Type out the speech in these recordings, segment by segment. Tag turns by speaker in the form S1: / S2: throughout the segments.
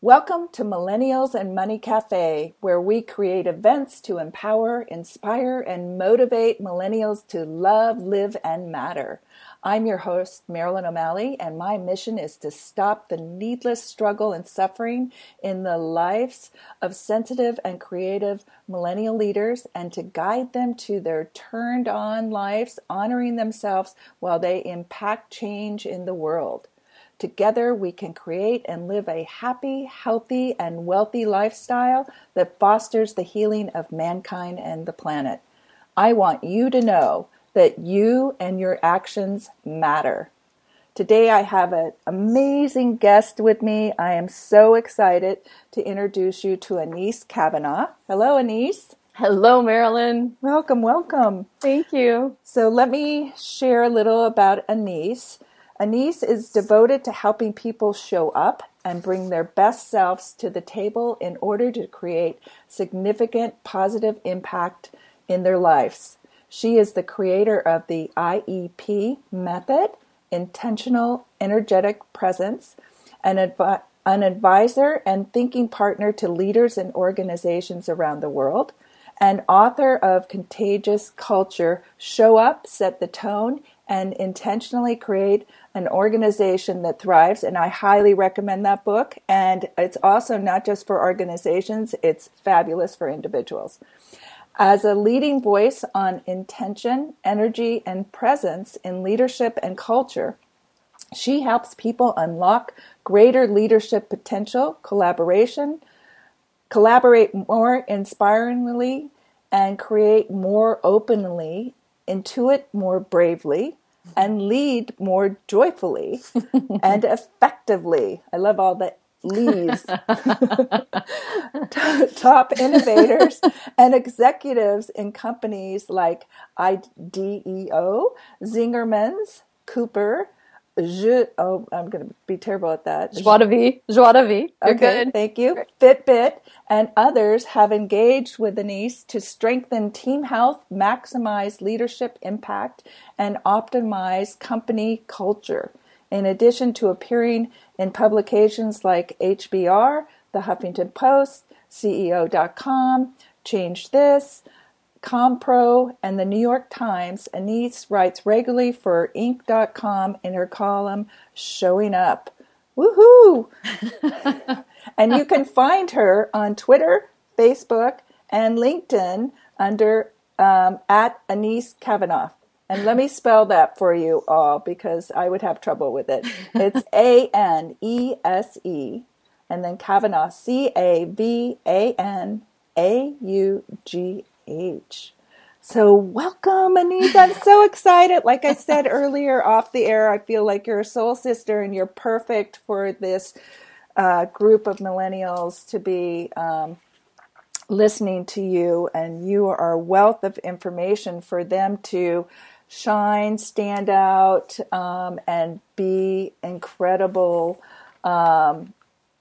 S1: Welcome to Millennials and Money Cafe, where we create events to empower, inspire, and motivate millennials to love, live, and matter. I'm your host, Marilyn O'Malley, and my mission is to stop the needless struggle and suffering in the lives of sensitive and creative millennial leaders and to guide them to their turned on lives, honoring themselves while they impact change in the world. Together, we can create and live a happy, healthy, and wealthy lifestyle that fosters the healing of mankind and the planet. I want you to know that you and your actions matter. Today, I have an amazing guest with me. I am so excited to introduce you to Anese Cavanaugh. Hello, Anese.
S2: Hello, Marilyn.
S1: Welcome, welcome.
S2: Thank you.
S1: So, let me share a little about Anese. Anese is devoted to helping people show up and bring their best selves to the table in order to create significant positive impact in their lives. She is the creator of the IEP method, Intentional Energetic Presence, an, advi- an advisor and thinking partner to leaders and organizations around the world, and author of Contagious Culture Show Up, Set the Tone, and intentionally create an organization that thrives. And I highly recommend that book. And it's also not just for organizations, it's fabulous for individuals. As a leading voice on intention, energy, and presence in leadership and culture, she helps people unlock greater leadership potential, collaboration, collaborate more inspiringly, and create more openly intuit more bravely, and lead more joyfully and effectively. I love all the leads. Top innovators and executives in companies like IDEO, Zingerman's, Cooper, Je, oh, I'm going to be terrible at that.
S2: Joie de vie. Joie de vie. You're
S1: okay,
S2: good.
S1: Thank you. Fitbit and others have engaged with Anese to strengthen team health, maximize leadership impact, and optimize company culture. In addition to appearing in publications like HBR, The Huffington Post, CEO.com, Change This, Compro, and the New York Times, Anese writes regularly for Inc.com in her column Showing Up. Woohoo! and you can find her on Twitter, Facebook, and LinkedIn under um, at Anese Cavanaugh. And let me spell that for you all because I would have trouble with it. It's A N E S E and then Cavanaugh, C A V A N A U G H. So, welcome, Anita. I'm so excited. Like I said earlier off the air, I feel like you're a soul sister and you're perfect for this uh, group of millennials to be um, listening to you. And you are a wealth of information for them to shine, stand out, um, and be incredible. Um,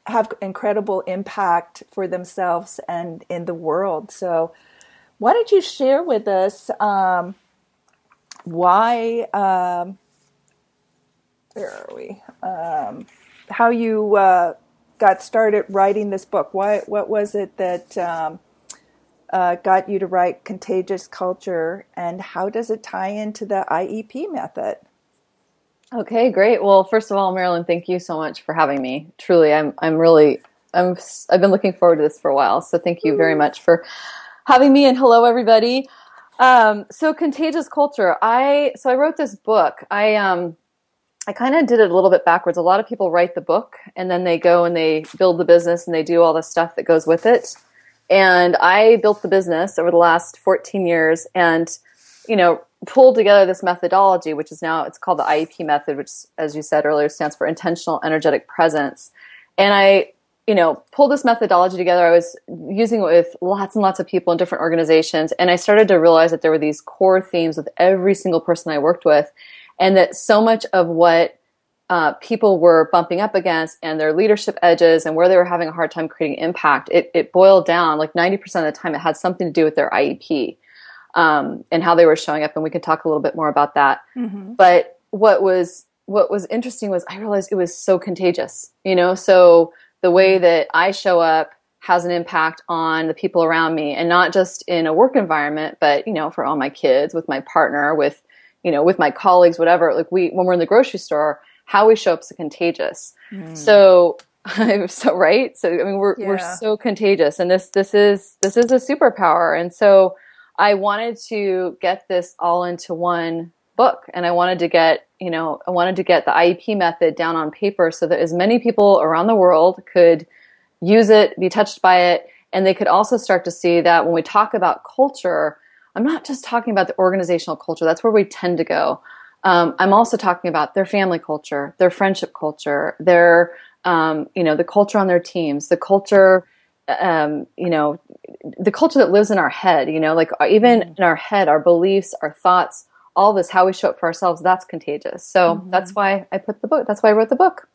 S1: have incredible impact for themselves and in the world. So, why don't you share with us um, why? Um, where are we? Um, how you uh, got started writing this book? Why? What was it that um, uh, got you to write Contagious Culture, and how does it tie into the IEP method?
S2: Okay, great. Well, first of all, Marilyn, thank you so much for having me. Truly, I'm I'm really I'm I've been looking forward to this for a while. So thank you very much for having me and hello everybody. Um, so contagious culture. I so I wrote this book. I um I kind of did it a little bit backwards. A lot of people write the book and then they go and they build the business and they do all the stuff that goes with it. And I built the business over the last 14 years and you know pulled together this methodology which is now it's called the IEP method which as you said earlier stands for intentional energetic presence. And I you know, pull this methodology together. I was using it with lots and lots of people in different organizations. And I started to realize that there were these core themes with every single person I worked with. And that so much of what uh, people were bumping up against and their leadership edges and where they were having a hard time creating impact, it, it boiled down like 90% of the time it had something to do with their IEP um, and how they were showing up. And we can talk a little bit more about that. Mm-hmm. But what was what was interesting was I realized it was so contagious, you know, so the way that I show up has an impact on the people around me and not just in a work environment, but, you know, for all my kids, with my partner, with, you know, with my colleagues, whatever. Like we, when we're in the grocery store, how we show up is contagious. Mm. So, so right. So I mean, we're yeah. we're so contagious, and this this is this is a superpower. And so, I wanted to get this all into one book, and I wanted to get you know I wanted to get the IEP method down on paper so that as many people around the world could use it, be touched by it, and they could also start to see that when we talk about culture, I'm not just talking about the organizational culture. That's where we tend to go. Um, I'm also talking about their family culture, their friendship culture, their um, you know the culture on their teams, the culture, um, you know, the culture that lives in our head. You know, like uh, even mm-hmm. in our head, our beliefs, our thoughts, all this, how we show up for ourselves. That's contagious. So mm-hmm. that's why I put the book. That's why I wrote the book.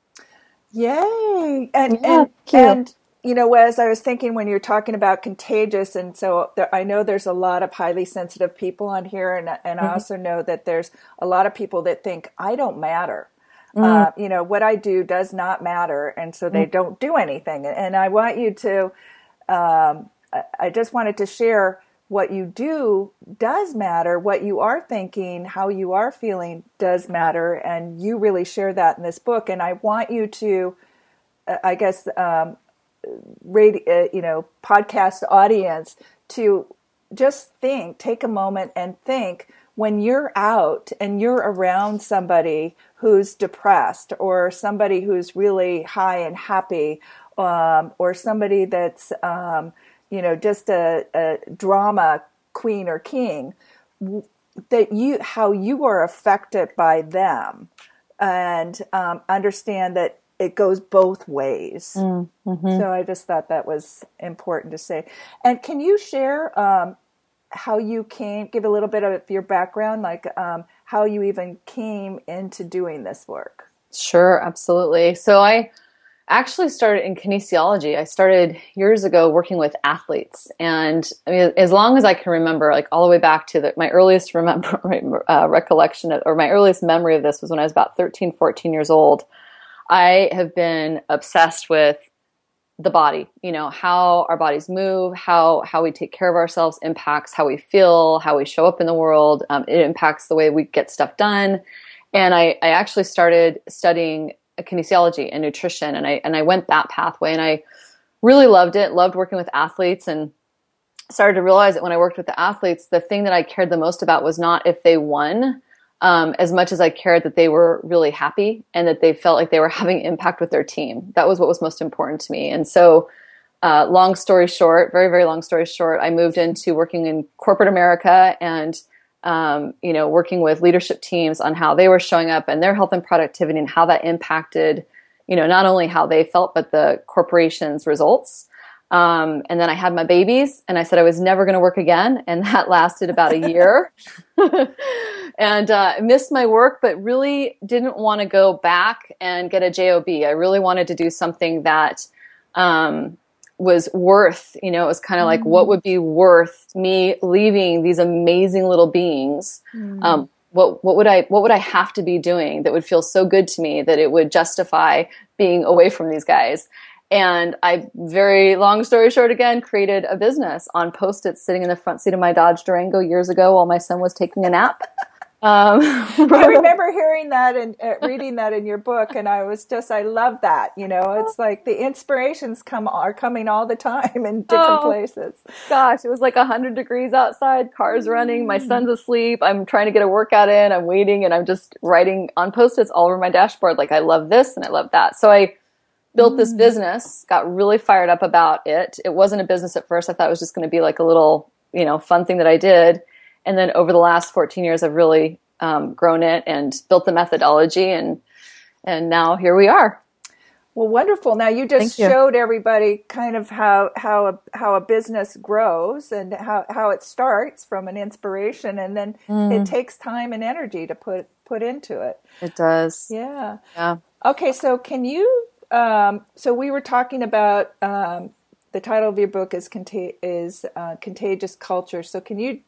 S1: Yay! And yeah, and, and you know, as I was thinking when you're talking about contagious, and so there, I know there's a lot of highly sensitive people on here, and and mm-hmm. I also know that there's a lot of people that think I don't matter. Mm. Uh, you know, what I do does not matter, and so they mm. don't do anything. And I want you to, um, I just wanted to share what you do does matter. What you are thinking, how you are feeling does matter, and you really share that in this book. And I want you to, uh, I guess, um, radio, uh, you know, podcast audience to just think, take a moment and think when you're out and you're around somebody who's depressed or somebody who's really high and happy um, or somebody that's, um, you know, just a, a drama queen or king, that you, how you are affected by them and um, understand that it goes both ways. Mm, mm-hmm. So I just thought that was important to say. And can you share um, how you came? Give a little bit of your background, like um, how you even came into doing this work.
S2: Sure, absolutely. So I actually started in kinesiology. I started years ago working with athletes, and I mean, as long as I can remember, like all the way back to the, my earliest remember uh, recollection of, or my earliest memory of this was when I was about 13, 14 years old. I have been obsessed with the body, you know, how our bodies move, how how we take care of ourselves impacts how we feel, how we show up in the world. Um, it impacts the way we get stuff done. And I, I actually started studying kinesiology and nutrition, and I and I went that pathway, and I really loved it. Loved working with athletes, and started to realize that when I worked with the athletes, the thing that I cared the most about was not if they won, um, as much as I cared that they were really happy and that they felt like they were having impact with their team. That was what was most important to me. And so, uh, long story short, very, very long story short, I moved into working in corporate America and, um, you know, working with leadership teams on how they were showing up and their health and productivity and how that impacted, you know, not only how they felt, but the corporation's results. Um, and then I had my babies, and I said I was never going to work again, and that lasted about a year. and uh, missed my work, but really didn't want to go back and get a job. I really wanted to do something that um, was worth. You know, it was kind of mm-hmm. like what would be worth me leaving these amazing little beings. Mm-hmm. Um, what what would I what would I have to be doing that would feel so good to me that it would justify being away from these guys? And I, very long story short, again, created a business on post-its sitting in the front seat of my Dodge Durango years ago while my son was taking a nap. Um,
S1: I remember hearing that and uh, reading that in your book, and I was just, I love that. You know, it's like the inspirations come are coming all the time in different oh, places.
S2: Gosh, it was like hundred degrees outside, cars running, my mm. son's asleep. I'm trying to get a workout in. I'm waiting, and I'm just writing on post-its all over my dashboard. Like I love this and I love that. So I built this mm. business, got really fired up about it. It wasn't a business at first. I thought it was just going to be like a little, you know, fun thing that I did. And then over the last 14 years, I've really um, grown it and built the methodology, and and now here we are.
S1: Well, wonderful. Now you just you. showed everybody kind of how how a, how a business grows and how, how it starts from an inspiration, and then mm. it takes time and energy to put put into it.
S2: It does.
S1: Yeah. Yeah. Okay, so can you um, so we were talking about um, the title of your book is Contag- is uh, contagious culture. So can you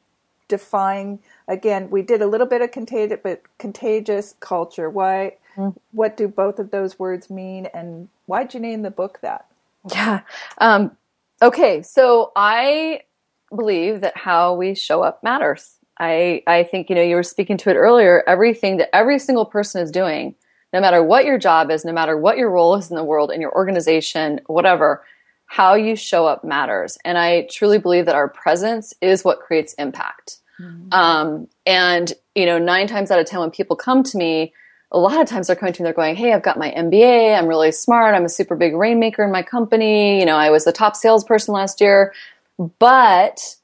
S1: define again? We did a little bit of contagious, but contagious culture. Why? Mm. What do both of those words mean, and why'd you name the book that?
S2: Yeah. Um, okay. So I believe that how we show up matters. I, I think, you know, you were speaking to it earlier, everything that every single person is doing, no matter what your job is, no matter what your role is in the world, in your organization, whatever, how you show up matters. And I truly believe that our presence is what creates impact. Mm-hmm. Um, and, you know, nine times out of 10, when people come to me, a lot of times they're coming to me, they're going, Hey, I've got my MBA. I'm really smart. I'm a super big rainmaker in my company. You know, I was the top salesperson last year, but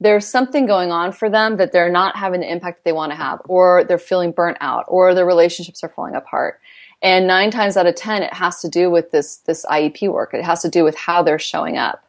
S2: there's something going on for them that they're not having the impact that they want to have, or they're feeling burnt out, or their relationships are falling apart. And nine times out of 10, it has to do with this, this IEP work. It has to do with how they're showing up.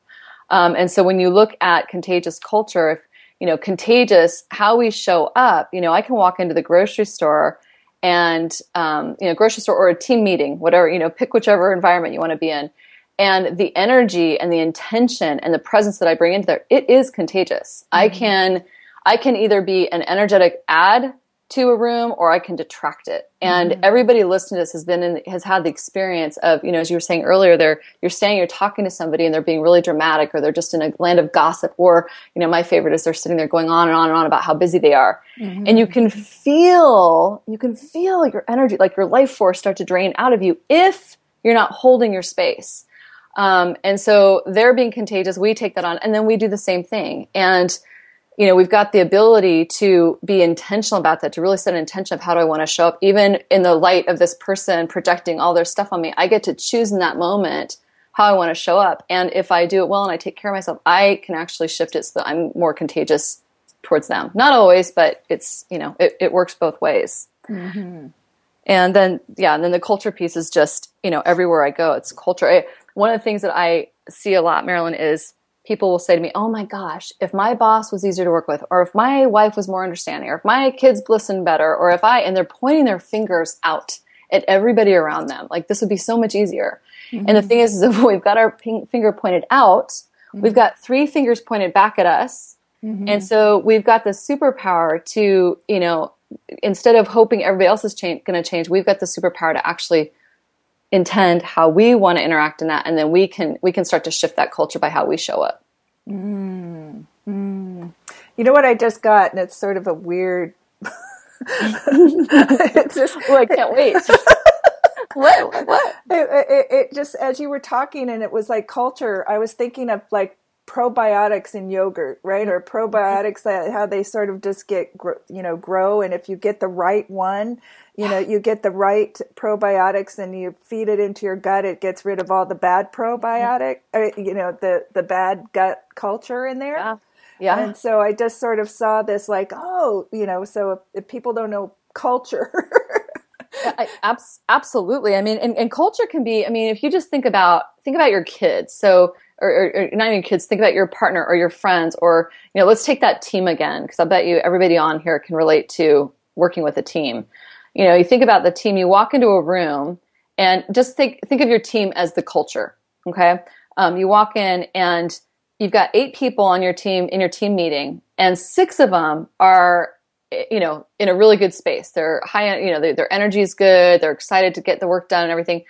S2: Um, and so when you look at contagious culture, if, you know, contagious, how we show up, you know, I can walk into the grocery store and um, you know grocery store or a team meeting whatever you know pick whichever environment you want to be in and the energy and the intention and the presence that i bring into there it is contagious mm-hmm. i can i can either be an energetic add to a room or I can detract it. And mm-hmm. everybody listening to this has been in, has had the experience of, you know, as you were saying earlier, they're, you're staying, you're talking to somebody and they're being really dramatic or they're just in a land of gossip or, you know, my favorite is they're sitting there going on and on and on about how busy they are. Mm-hmm. And you can feel, you can feel your energy, like your life force start to drain out of you if you're not holding your space. Um, and so they're being contagious. We take that on and then we do the same thing. And, you know, we've got the ability to be intentional about that, to really set an intention of how do I want to show up, even in the light of this person projecting all their stuff on me. I get to choose in that moment how I want to show up. And if I do it well and I take care of myself, I can actually shift it so that I'm more contagious towards them. Not always, but it's, you know, it, it works both ways. Mm-hmm. And then, yeah, and then the culture piece is just, you know, everywhere I go, it's culture. I, one of the things that I see a lot, Marilyn, is people will say to me, Oh my gosh, if my boss was easier to work with, or if my wife was more understanding, or if my kids listened better, or if I, and they're pointing their fingers out at everybody around them, like this would be so much easier. Mm-hmm. And the thing is, is if we've got our finger pointed out, mm-hmm. we've got three fingers pointed back at us. Mm-hmm. And so we've got the superpower to, you know, instead of hoping everybody else is cha- going to change, we've got the superpower to actually intend how we want to interact in that and then we can we can start to shift that culture by how we show up.
S1: Mm, mm. you know what i just got and it's sort of a weird it's
S2: just oh, i can't wait. What? What?
S1: It, it, it just as you were talking and it was like culture i was thinking of like probiotics in yogurt, right? Or probiotics that how they sort of just get you know grow, and if you get the right one, you know you get the right probiotics and you feed it into your gut, it gets rid of all the bad probiotic, or, uh, you know the the bad gut culture in there.
S2: Yeah. Yeah.
S1: And so I just sort of saw this like, oh, you know, so if, if people don't know culture.
S2: I, absolutely. I mean, and, and culture can be, I mean, if you just think about, think about your kids. So or, or, not even kids, think about your partner or your friends, or you know, let's take that team again, because I bet you everybody on here can relate to working with a team. You know, you think about the team, you walk into a room, and just think think of your team as the culture. Okay, um, you walk in and you've got eight people on your team in your team meeting, and six of them are Eh, you know in a really good space. They're high, you know, their energy is good. They're excited to get the work done and everything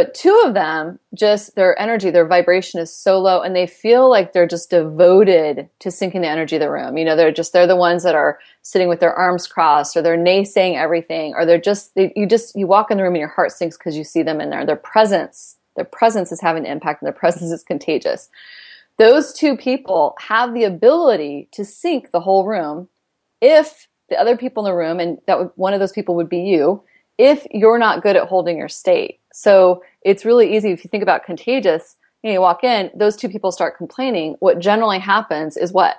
S2: but two of them, just their energy, their vibration is so low and they feel like they're just devoted to sinking the energy of the room. You know, they're just, they're the ones that are sitting with their arms crossed or they're naysaying everything or they're just, they, you just, you walk in the room and your heart sinks because you see them in there. Their presence, their presence is having an impact and their presence is contagious. Those two people have the ability to sink the whole room if the other people in the room, and that would, one of those people would be you, if you're not good at holding your state. So it's really easy if you think about contagious, you, know, you walk in, those two people start complaining. What generally happens is what?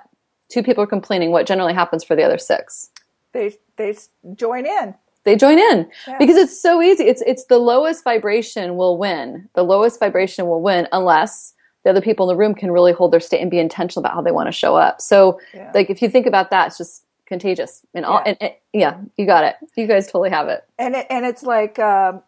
S2: Two people are complaining. What generally happens for the other six?
S1: They they join in.
S2: They join in yeah. because it's so easy. It's it's the lowest vibration will win. The lowest vibration will win unless the other people in the room can really hold their state and be intentional about how they want to show up. So, yeah. like if you think about that, it's just contagious and all. Yeah. And, and, yeah, you got it. You guys totally have it.
S1: And it, and it's like. Um,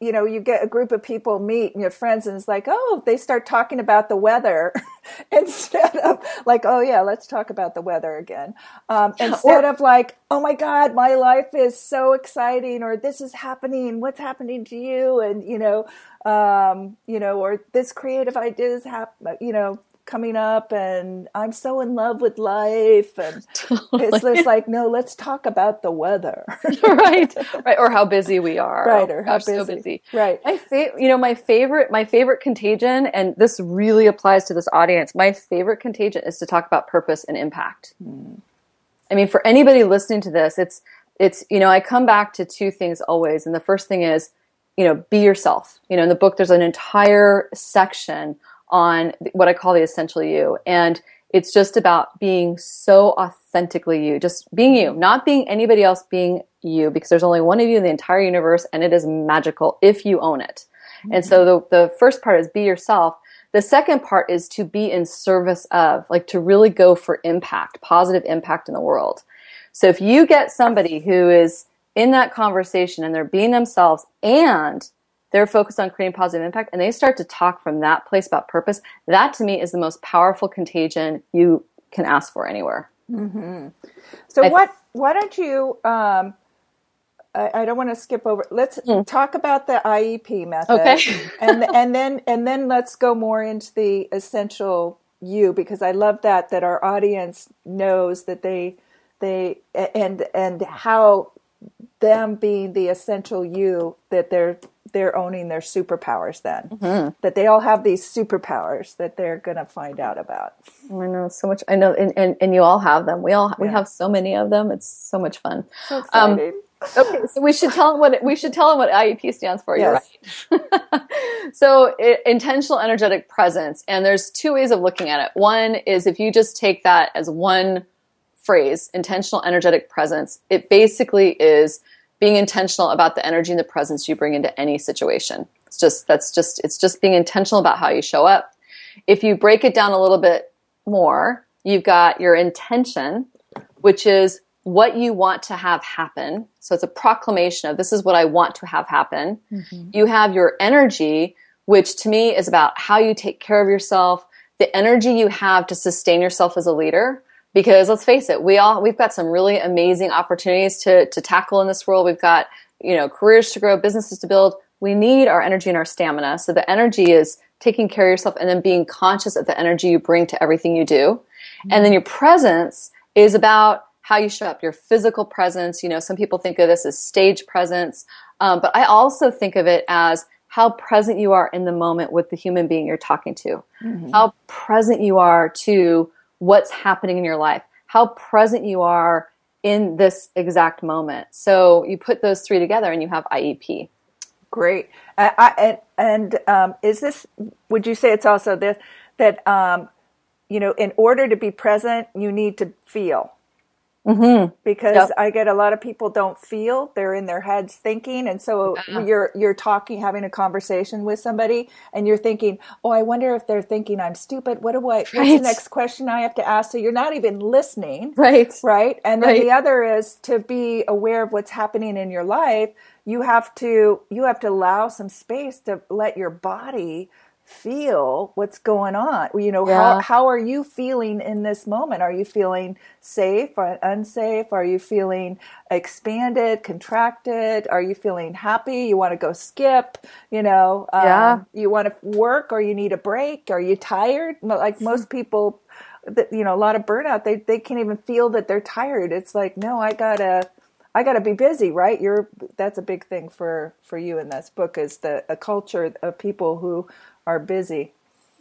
S1: you know, you get a group of people meet and your friends, and it's like, oh, they start talking about the weather instead of like, oh yeah, let's talk about the weather again. Um, instead or, of like, oh my God, my life is so exciting, or this is happening, what's happening to you, and you know, um, you know, or this creative ideas have, you know, coming up and I'm so in love with life and totally. it's just like no let's talk about the weather
S2: right right or how busy we are
S1: right or how busy.
S2: so busy
S1: right
S2: my fa- you know my favorite my favorite contagion and this really applies to this audience my favorite contagion is to talk about purpose and impact mm. I mean for anybody listening to this it's it's you know I come back to two things always and the first thing is you know be yourself you know in the book there's an entire section on what I call the essential you. And it's just about being so authentically you, just being you, not being anybody else, being you, because there's only one of you in the entire universe and it is magical if you own it. Mm-hmm. And so the, the first part is be yourself. The second part is to be in service of, like to really go for impact, positive impact in the world. So if you get somebody who is in that conversation and they're being themselves and they're focused on creating positive impact and they start to talk from that place about purpose that to me is the most powerful contagion you can ask for anywhere
S1: mm-hmm. so I, what why don't you um, I, I, don't want to skip over let's mm. talk about the iep method
S2: okay
S1: and and then and then let's go more into the essential you because i love that that our audience knows that they they and and how them being the essential you that they're they're owning their superpowers then. Mm-hmm. that they all have these superpowers that they're going to find out about.
S2: I know so much i know and, and, and you all have them. We all we have so many of them. It's so much fun.
S1: So um, exciting.
S2: Um, okay so we should tell them what it, we should tell them what iep stands for yes. you're right. So it, intentional energetic presence and there's two ways of looking at it. One is if you just take that as one phrase intentional energetic presence it basically is being intentional about the energy and the presence you bring into any situation. It's just that's just it's just being intentional about how you show up. If you break it down a little bit more, you've got your intention, which is what you want to have happen. So it's a proclamation of this is what I want to have happen. Mm-hmm. You have your energy, which to me is about how you take care of yourself, the energy you have to sustain yourself as a leader because let's face it, we all we've got some really amazing opportunities to to tackle in this world. We've got you know careers to grow, businesses to build. We need our energy and our stamina. So the energy is taking care of yourself and then being conscious of the energy you bring to everything you do. Mm-hmm. And then your presence is about how you show up, your physical presence. You know, some people think of this as stage presence, um, but I also think of it as how present you are in the moment with the human being you're talking to, mm-hmm. how present you are to what's happening in your life, how present you are in this exact moment. So you put those three together and you have IEP.
S1: Great. Uh, I, and and um, is this, would you say it's also this, that, um, you know, in order to be present, you need to feel? Mm-hmm. Because yep. I get a lot of people don't feel they're in their heads thinking, and so yeah. you're you're talking, having a conversation with somebody, and you're thinking, "Oh, I wonder if they're thinking I'm stupid. What do I? Right. What's the next question I have to ask?" So you're not even listening,
S2: right?
S1: Right. And then right. the other is to be aware of what's happening in your life. You have to you have to allow some space to let your body feel what's going on. You know, yeah. how, how are you feeling in this moment? Are you feeling safe or unsafe? Are you feeling expanded, contracted? Are you feeling happy? You want to go skip? You know, um, yeah. you want to work or you need a break? Are you tired? Like most people, you know, a lot of burnout, they, they can't even feel that they're tired. It's like, no, I gotta, I got to be busy, right? You're that's a big thing for for you in this book is the a culture of people who are busy.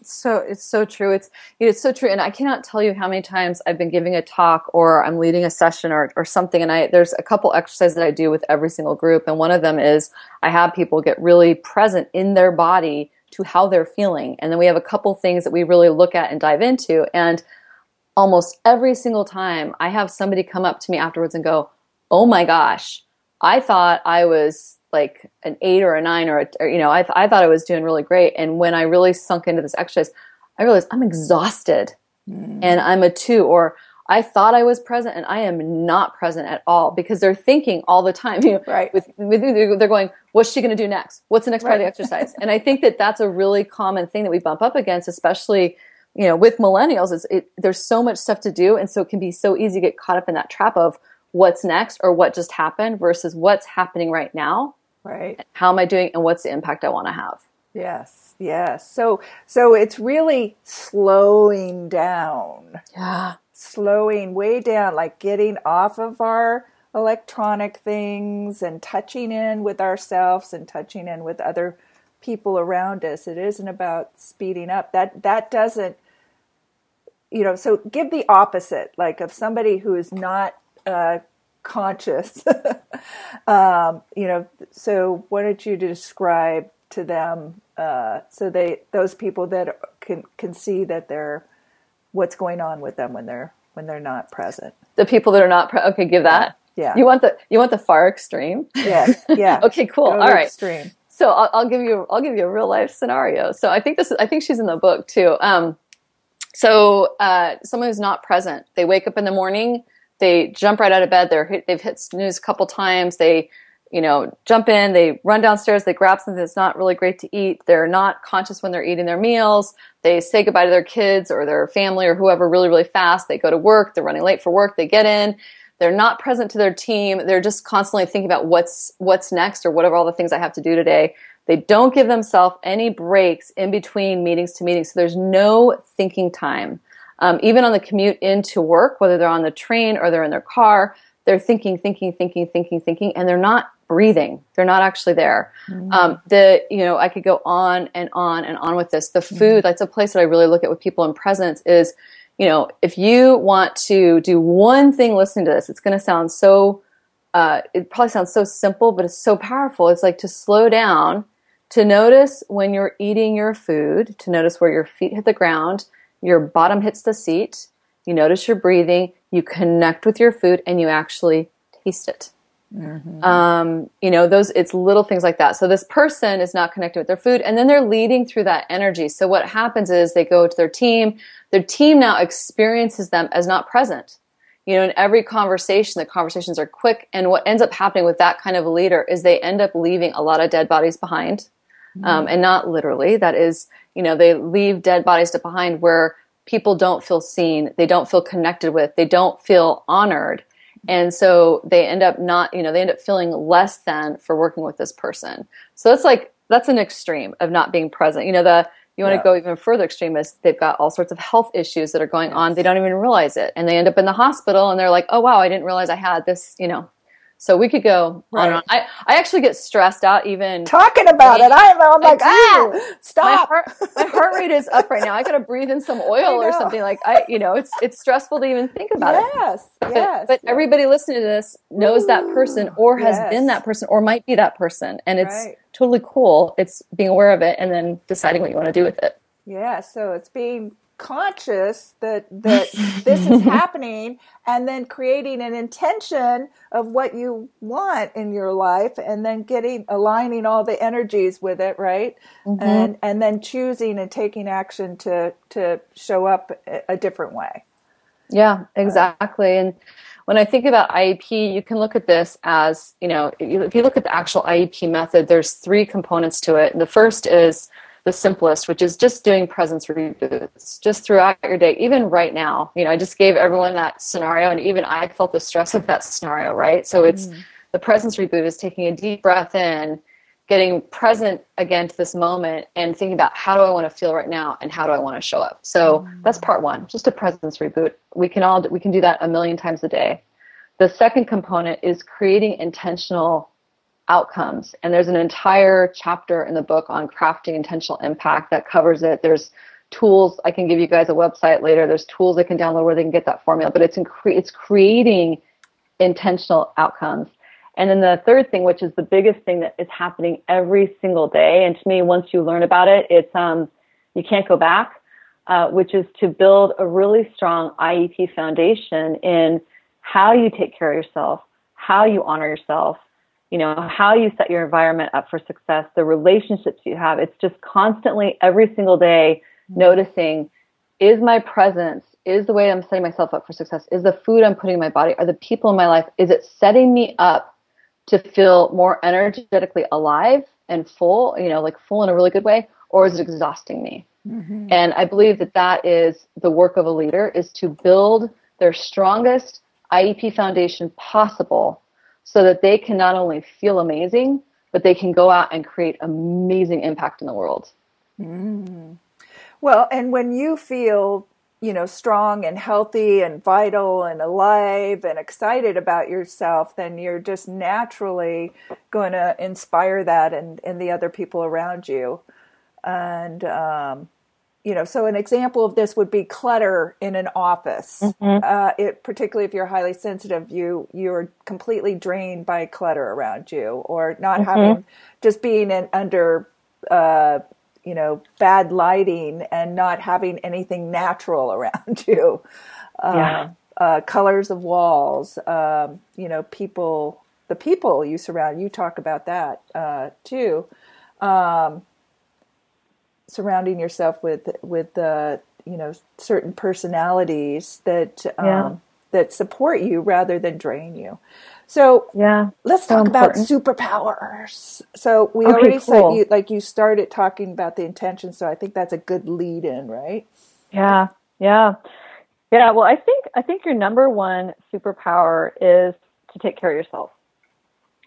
S2: So it's so true. It's it's so true, and I cannot tell you how many times I've been giving a talk or I'm leading a session or or something, and I there's a couple exercises that I do with every single group, and one of them is I have people get really present in their body to how they're feeling, and then we have a couple things that we really look at and dive into, and almost every single time I have somebody come up to me afterwards and go, "Oh my gosh, I thought I was." Like an eight or a nine or, a, or you know, I, I thought I was doing really great. And when I really sunk into this exercise, I realized I'm exhausted mm. and I'm a two or I thought I was present and I am not present at all because they're thinking all the time. You know,
S1: right.
S2: With, with they're going, what's she going to do next? What's the next right. part of the exercise? and I think that that's a really common thing that we bump up against, especially you know with millennials. Is it, there's so much stuff to do, and so it can be so easy to get caught up in that trap of what's next or what just happened versus what's happening right now
S1: Right.
S2: How am I doing and what's the impact I want to have?
S1: Yes, yes. So so it's really slowing down.
S2: Yeah.
S1: Slowing way down, like getting off of our electronic things and touching in with ourselves and touching in with other people around us. It isn't about speeding up. That that doesn't you know, so give the opposite, like of somebody who is not uh, conscious. um, you know, so why don't you describe to them uh, so they those people that can can see that they're what's going on with them when they're when they're not present.
S2: The people that are not pre- okay, give that.
S1: Yeah.
S2: You want the you want the far extreme.
S1: Yeah. Yeah.
S2: okay. Cool.
S1: Go
S2: All right.
S1: Extreme.
S2: So I'll, I'll, give you I'll give you a real life scenario. So I think this is, I think she's in the book too. Um, so uh, someone who's not present, they wake up in the morning, they jump right out of bed. They're hit, they've hit snooze a couple times. They you know, jump in, they run downstairs, they grab something that's not really great to eat. They're not conscious when they're eating their meals. They say goodbye to their kids or their family or whoever really, really fast. They go to work, they're running late for work, they get in. They're not present to their team. They're just constantly thinking about what's what's next or whatever all the things I have to do today. They don't give themselves any breaks in between meetings to meetings. So there's no thinking time. Um, even on the commute into work, whether they're on the train or they're in their car, they're thinking, thinking, thinking, thinking, thinking, and they're not breathing. They're not actually there. Mm-hmm. Um, the you know I could go on and on and on with this. The food mm-hmm. that's a place that I really look at with people in presence is you know if you want to do one thing listening to this, it's going to sound so. Uh, it probably sounds so simple, but it's so powerful. It's like to slow down, to notice when you're eating your food, to notice where your feet hit the ground, your bottom hits the seat. You notice your breathing. You connect with your food, and you actually taste it. Mm-hmm. Um, you know, those it's little things like that. So this person is not connected with their food, and then they're leading through that energy. So what happens is they go to their team. Their team now experiences them as not present. You know, in every conversation, the conversations are quick, and what ends up happening with that kind of a leader is they end up leaving a lot of dead bodies behind, mm-hmm. um, and not literally. That is, you know, they leave dead bodies behind where people don't feel seen, they don't feel connected with, they don't feel honored and so they end up not, you know, they end up feeling less than for working with this person. So it's like, that's an extreme of not being present. You know, the, you want yeah. to go even further extreme is they've got all sorts of health issues that are going yes. on. They don't even realize it. And they end up in the hospital and they're like, oh, wow, I didn't realize I had this, you know, so we could go right. on and on. I, I actually get stressed out even
S1: talking about it. I'm, I'm like, ah, stop.
S2: My heart, my heart rate is up right now. I got to breathe in some oil or something. Like I, you know, it's it's stressful to even think about
S1: yes,
S2: it.
S1: Yes,
S2: but,
S1: yes.
S2: But everybody listening to this knows Ooh, that person or has yes. been that person or might be that person, and it's right. totally cool. It's being aware of it and then deciding what you want to do with it.
S1: Yeah. So it's being conscious that that this is happening and then creating an intention of what you want in your life and then getting aligning all the energies with it right mm-hmm. and and then choosing and taking action to to show up a different way
S2: yeah exactly and when I think about IEP, you can look at this as, you know, if you look at the actual IEP method, there's three components to it. The first is the simplest, which is just doing presence reboots just throughout your day, even right now. You know, I just gave everyone that scenario, and even I felt the stress of that scenario, right? So it's mm. the presence reboot is taking a deep breath in, getting present again to this moment, and thinking about how do I want to feel right now, and how do I want to show up. So mm. that's part one, just a presence reboot. We can all we can do that a million times a day. The second component is creating intentional outcomes. And there's an entire chapter in the book on crafting intentional impact that covers it. There's tools. I can give you guys a website later. There's tools they can download where they can get that formula, but it's, cre- it's creating intentional outcomes. And then the third thing, which is the biggest thing that is happening every single day, and to me, once you learn about it, it's um, you can't go back, uh, which is to build a really strong IEP foundation in how you take care of yourself, how you honor yourself, you know, how you set your environment up for success, the relationships you have. It's just constantly every single day mm-hmm. noticing is my presence, is the way I'm setting myself up for success, is the food I'm putting in my body, are the people in my life, is it setting me up to feel more energetically alive and full, you know, like full in a really good way, or is it exhausting me? Mm-hmm. And I believe that that is the work of a leader is to build their strongest IEP foundation possible so that they can not only feel amazing, but they can go out and create amazing impact in the world.
S1: Mm. Well, and when you feel, you know, strong and healthy and vital and alive and excited about yourself, then you're just naturally going to inspire that and in the other people around you. And um, you know, so an example of this would be clutter in an office. Mm-hmm. Uh, it, particularly if you're highly sensitive, you you're completely drained by clutter around you, or not mm-hmm. having just being in, under, uh, you know, bad lighting and not having anything natural around you. Uh, yeah. Uh, colors of walls, um, you know, people, the people you surround. You talk about that uh, too. Um, surrounding yourself with with uh, you know certain personalities that um, yeah. that support you rather than drain you. So
S2: yeah,
S1: let's so talk important. about superpowers. So we okay, already cool. said you like you started talking about the intention, so I think that's a good lead in, right?
S2: Yeah, yeah, yeah. Well, I think I think your number one superpower is to take care of yourself.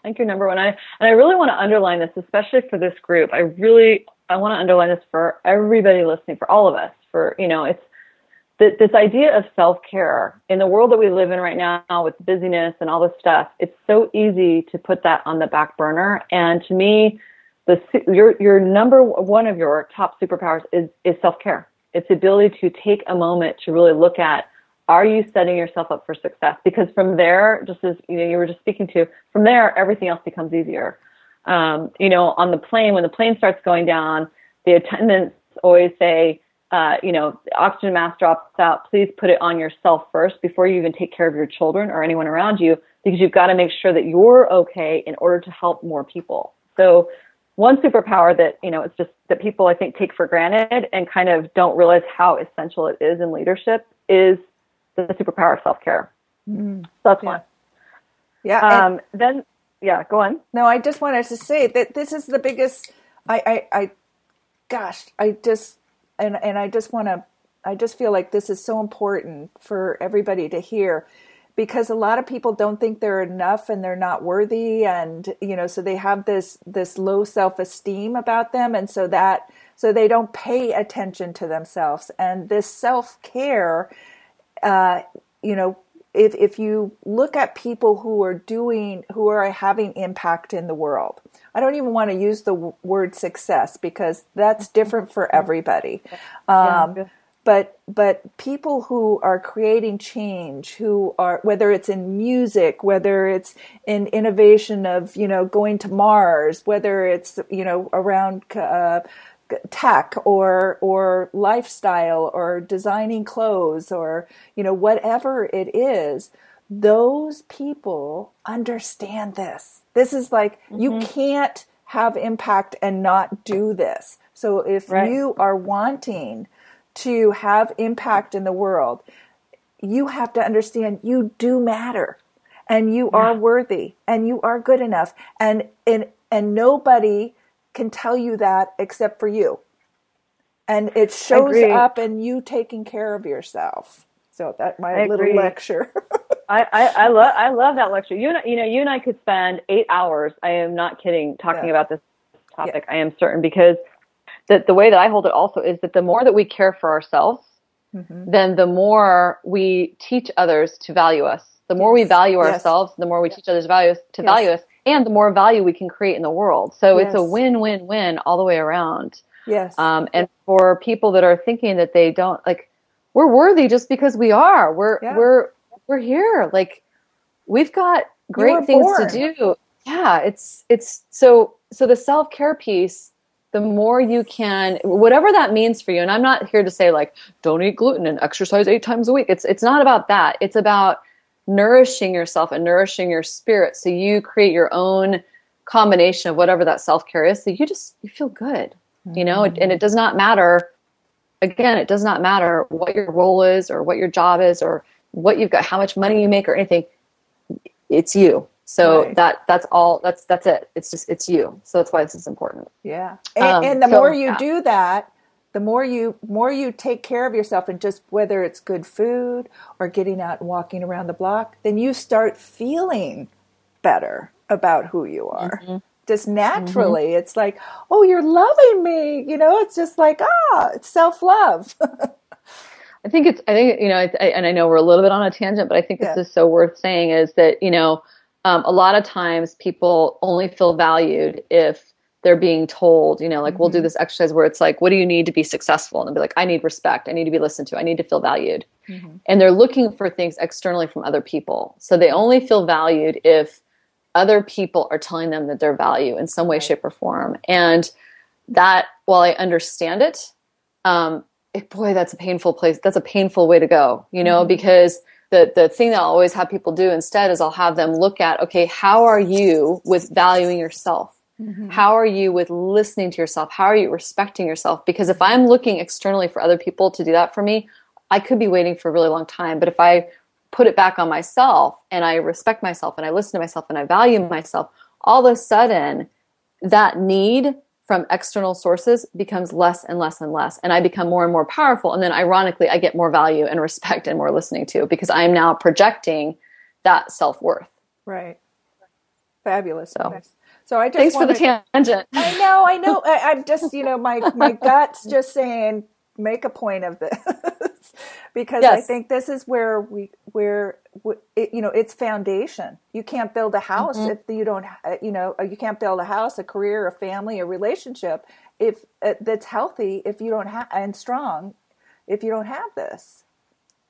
S2: I think your number one. I and I really want to underline this, especially for this group. I really I want to underline this for everybody listening, for all of us. For you know, it's th- this idea of self care in the world that we live in right now with busyness and all this stuff. It's so easy to put that on the back burner. And to me, the your your number one of your top superpowers is is self care. It's the ability to take a moment to really look at are you setting yourself up for success? Because from there, just as you know, you were just speaking to, from there everything else becomes easier um, you know, on the plane, when the plane starts going down, the attendants always say, uh, you know, the oxygen mask drops out. Please put it on yourself first before you even take care of your children or anyone around you, because you've got to make sure that you're okay in order to help more people. So, one superpower that you know it's just that people I think take for granted and kind of don't realize how essential it is in leadership is the superpower of self care. Mm-hmm. So that's
S1: yeah.
S2: one.
S1: Yeah.
S2: Um, then yeah, go on.
S1: No, I just wanted to say that this is the biggest. I, I, I gosh, I just and and I just want to. I just feel like this is so important for everybody to hear because a lot of people don't think they're enough and they're not worthy and you know so they have this this low self-esteem about them and so that so they don't pay attention to themselves and this self-care uh, you know if if you look at people who are doing who are having impact in the world i don't even want to use the word success because that's different for everybody. Um, yeah. but but people who are creating change who are whether it's in music whether it's in innovation of you know going to mars whether it's you know around uh, tech or or lifestyle or designing clothes or you know whatever it is those people understand this this is like mm-hmm. you can't have impact and not do this so if right. you are wanting to have impact in the world you have to understand you do matter and you yeah. are worthy and you are good enough and and and nobody can tell you that except for you. And it shows up in you taking care of yourself. So that my little lecture.
S2: I, I, I love I love that lecture. You and you know you and I could spend eight hours. I am not kidding talking yeah. about this topic. Yeah. I am certain because the the way that I hold it also is that the more that we care for ourselves, mm-hmm. then the more we teach others to value us. The more yes. we value yes. ourselves, the more we teach others values to yes. value us, and the more value we can create in the world. So yes. it's a win-win-win all the way around.
S1: Yes.
S2: Um, and for people that are thinking that they don't like, we're worthy just because we are. We're yeah. we're we're here. Like we've got great things born. to do. Yeah. It's it's so so the self care piece. The more you can, whatever that means for you, and I'm not here to say like don't eat gluten and exercise eight times a week. It's it's not about that. It's about nourishing yourself and nourishing your spirit. So you create your own combination of whatever that self-care is. So you just you feel good you know? Mm-hmm. and it does not matter again it does not matter what your role is or what your job is or what you've got how much money you make or anything. It's you. So right. that that's all that's that's it. It's just it's you. So that's why this is important.
S1: Yeah. And, um, and the so, more you yeah. do that the more you more you take care of yourself and just whether it's good food or getting out and walking around the block then you start feeling better about who you are mm-hmm. just naturally. Mm-hmm. It's like, oh, you're loving me. You know, it's just like, ah, it's self love.
S2: I think it's, I think, you know, I, and I know we're a little bit on a tangent, but I think yeah. this is so worth saying is that, you know, um, a lot of times people only feel valued if they're being told, you know, like mm-hmm. we'll do mm-hmm. this exercise where it's like, what do you need to be successful? And they'll be like, I need respect. I need to be listened to. I need to feel valued. Mm-hmm. And they're looking for things externally from other people. So they only feel valued if other people are telling them that they're value in some way, right. shape, or form. And that, while I understand it, um, it, boy, that's a painful place. That's a painful way to go, you know, mm-hmm. because the the thing that I'll always have people do instead is I'll have them look at, okay, how are you with valuing yourself? Mm-hmm. How are you with listening to yourself? How are you respecting yourself? Because if I'm looking externally for other people to do that for me, I could be waiting for a really long time. But if I put it back on myself and I respect myself and I listen to myself and I value myself, all of a sudden that need from external sources becomes less and less and less. And I become more and more powerful. And then ironically, I get more value and respect and more listening to because I am now projecting that self worth.
S1: Right. Fabulous.
S2: So. Nice. So I just thanks wanted, for the tangent.
S1: I know, I know. I, am just, you know, my my guts just saying make a point of this because yes. I think this is where we where it, you know it's foundation. You can't build a house mm-hmm. if you don't, uh, you know, you can't build a house, a career, a family, a relationship if uh, that's healthy if you don't have and strong if you don't have this.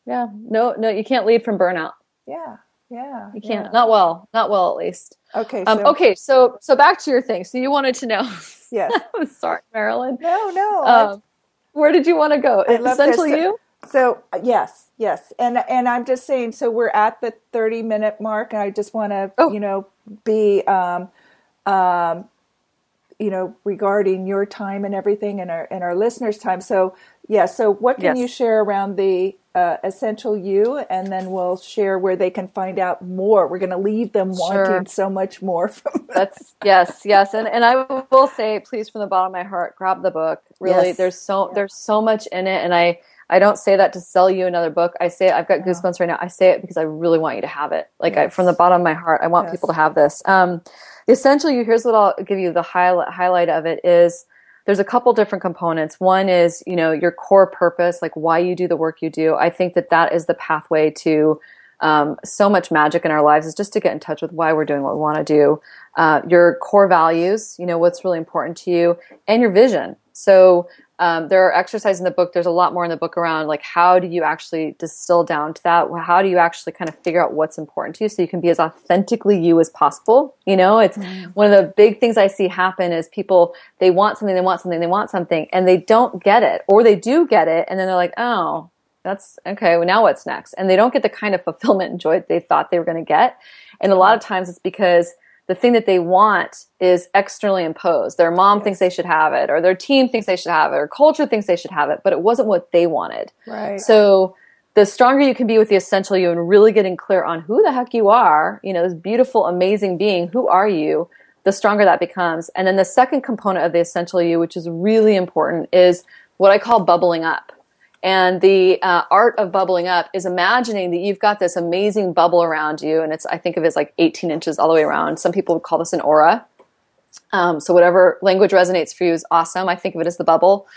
S2: Yeah, no, no, you can't lead from burnout.
S1: Yeah. Yeah.
S2: You can't.
S1: Yeah.
S2: Not well. Not well, at least.
S1: Okay.
S2: Um, so, um, okay. So, so back to your thing. So you wanted to know.
S1: Yes.
S2: sorry, Marilyn.
S1: No, no.
S2: Um, where did you want to go? Essentially, you.
S1: So yes, yes, and and I'm just saying. So we're at the 30 minute mark, and I just want to, oh. you know, be, um, um, you know, regarding your time and everything, and our and our listeners' time. So yeah. So what can yes. you share around the uh, essential you and then we'll share where they can find out more we're going to leave them wanting sure. so much more from
S2: that's yes yes and and i will say please from the bottom of my heart grab the book really yes. there's so yeah. there's so much in it and i i don't say that to sell you another book i say it, i've got goosebumps right now i say it because i really want you to have it like yes. I, from the bottom of my heart i want yes. people to have this um the essential you here's what i'll give you the highlight highlight of it is there's a couple different components. One is, you know, your core purpose, like why you do the work you do. I think that that is the pathway to um, so much magic in our lives is just to get in touch with why we're doing what we want to do. Uh, your core values, you know, what's really important to you, and your vision. So um, there are exercises in the book. There's a lot more in the book around like how do you actually distill down to that? How do you actually kind of figure out what's important to you so you can be as authentically you as possible? You know, it's mm. one of the big things I see happen is people they want something, they want something, they want something, and they don't get it, or they do get it, and then they're like, oh, that's okay. Well, now what's next? And they don't get the kind of fulfillment and joy they thought they were going to get. And a lot of times it's because the thing that they want is externally imposed. Their mom thinks they should have it, or their team thinks they should have it, or culture thinks they should have it, but it wasn't what they wanted.
S1: Right.
S2: So the stronger you can be with the essential you and really getting clear on who the heck you are, you know, this beautiful, amazing being, who are you, the stronger that becomes. And then the second component of the essential you, which is really important, is what I call bubbling up. And the uh, art of bubbling up is imagining that you've got this amazing bubble around you, and it's I think of it as like 18 inches all the way around. Some people would call this an aura. Um, so whatever language resonates for you is awesome. I think of it as the bubble.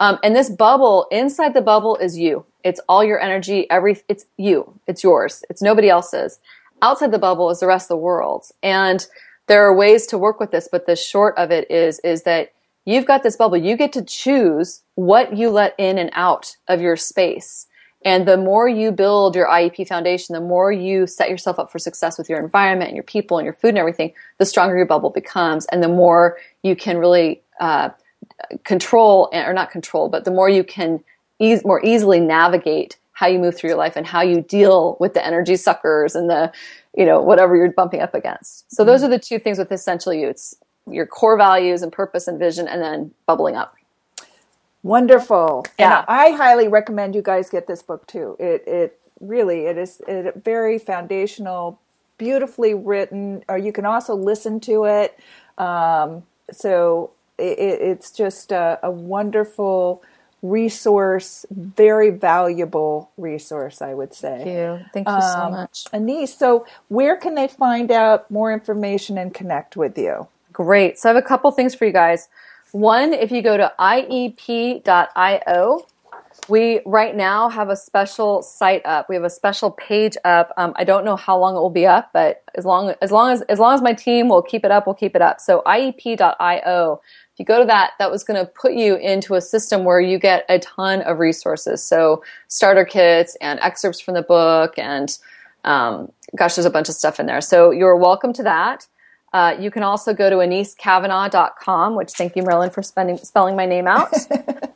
S2: Um, and this bubble, inside the bubble is you. It's all your energy. Every it's you. It's yours. It's nobody else's. Outside the bubble is the rest of the world. And there are ways to work with this, but the short of it is is that You've got this bubble. You get to choose what you let in and out of your space. And the more you build your IEP foundation, the more you set yourself up for success with your environment and your people and your food and everything, the stronger your bubble becomes. And the more you can really uh, control, or not control, but the more you can ease, more easily navigate how you move through your life and how you deal with the energy suckers and the, you know, whatever you're bumping up against. So those mm-hmm. are the two things with essential you. It's your core values and purpose and vision, and then bubbling up.
S1: Wonderful. Yeah. And I highly recommend you guys get this book too. It it really it is it, very foundational, beautifully written. Or you can also listen to it. Um, so it, it's just a, a, wonderful resource, very valuable resource, I would say.
S2: Thank you. Thank you um, so much.
S1: Anese, so where can they find out more information and connect with you?
S2: Great. So I have a couple things for you guys. One, if you go to iep.io, we right now have a special site up. We have a special page up. Um, I don't know how long it will be up, but as long as long as as long as my team will keep it up, we'll keep it up. So iep.io. If you go to that, that was going to put you into a system where you get a ton of resources. So starter kits and excerpts from the book, and um, gosh, there's a bunch of stuff in there. So you're welcome to that. Uh, you can also go to anesecavanaugh.com, which thank you, Marilyn, for spending, spelling my name out.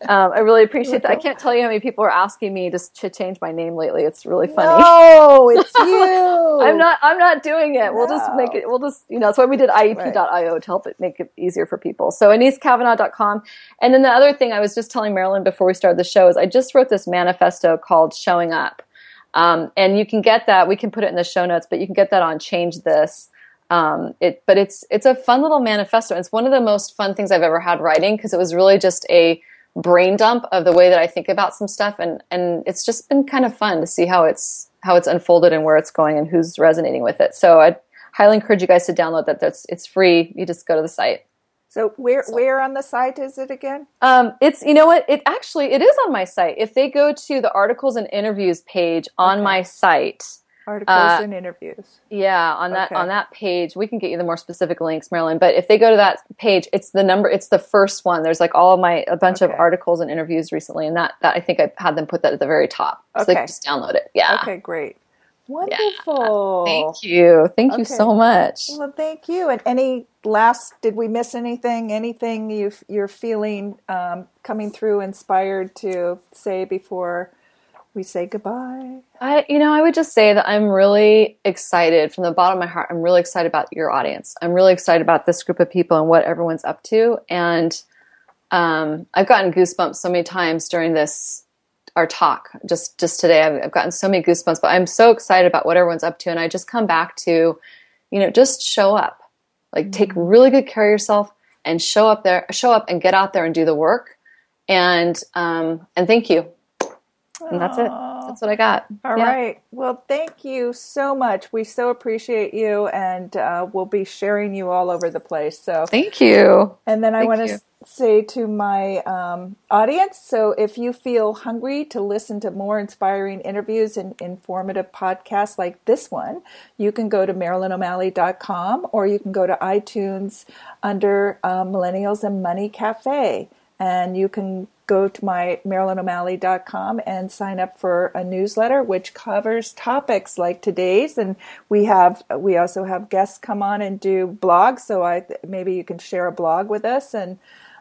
S2: um, I really appreciate that. I can't tell you how many people are asking me to, to change my name lately. It's really funny.
S1: No, it's you.
S2: I'm not. I'm not doing it. No. We'll just make it. We'll just you know. That's why we did IEP.io to help it make it easier for people. So anesecavanaugh.com. And then the other thing I was just telling Marilyn before we started the show is I just wrote this manifesto called Showing Up. Um, and you can get that. We can put it in the show notes, but you can get that on Change This um, it, but it's it's a fun little manifesto. It's one of the most fun things I've ever had writing because it was really just a brain dump of the way that I think about some stuff, and and it's just been kind of fun to see how it's how it's unfolded and where it's going and who's resonating with it. So I highly encourage you guys to download that. That's it's free. You just go to the site.
S1: So where so, where on the site is it again?
S2: Um, it's you know what it actually it is on my site. If they go to the articles and interviews page on okay. my site,
S1: articles uh, and interviews.
S2: Yeah, on that okay. on that page, we can get you the more specific links, Marilyn. But if they go to that page, it's the number. It's the first one. There's like all of my a bunch okay. of articles and interviews recently, and that that I think I had them put that at the very top, so okay. they can just download it. Yeah.
S1: Okay, great. Wonderful.
S2: Yeah. Thank you. Thank you so much.
S1: Well, thank you. And any last? Did we miss anything? Anything you you're feeling um, coming through inspired to say before? We say goodbye?
S2: I, you know, I would just say that I'm really excited from the bottom of my heart. I'm really excited about your audience. I'm really excited about this group of people and what everyone's up to. And um, I've gotten goosebumps so many times during this our talk. Just just today, I've, I've gotten so many goosebumps. But I'm so excited about what everyone's up to, and I just come back to, you know, just show up. Like, mm-hmm. take really good care of yourself and show up there. Show up and get out there and do the work. And um, and thank you and that's it. That's what I got.
S1: All yeah. right. Well, thank you so much. We so appreciate you, and uh, we'll be sharing you all over the place. So
S2: thank you.
S1: And then I want to say to my um, audience so if you feel hungry to listen to more inspiring interviews and informative podcasts like this one, you can go to MarilynO'Malley.com or you can go to iTunes under uh, Millennials and Money Cafe. And you can go to my marilyno'malley.com and sign up for a newsletter which covers topics like today's and we have we also have guests come on and do blogs so I maybe you can share a blog with us and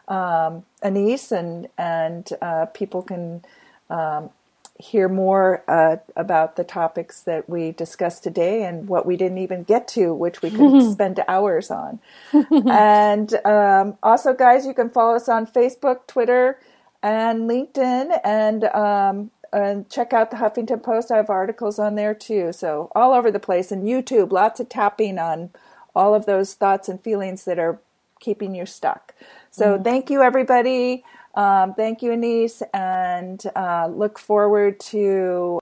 S1: um, Anese and and uh, people can um, hear more uh, about the topics that we discussed today and what we didn't even get to, which we could spend hours on. and um, also, guys, you can follow us on Facebook, Twitter, and LinkedIn, and um, and check out the Huffington Post. I have articles on there too, so all over the place. And YouTube, lots of tapping on all of those thoughts and feelings that are keeping you stuck. So mm. thank you, everybody. Um, thank you, Anese, and uh, look forward to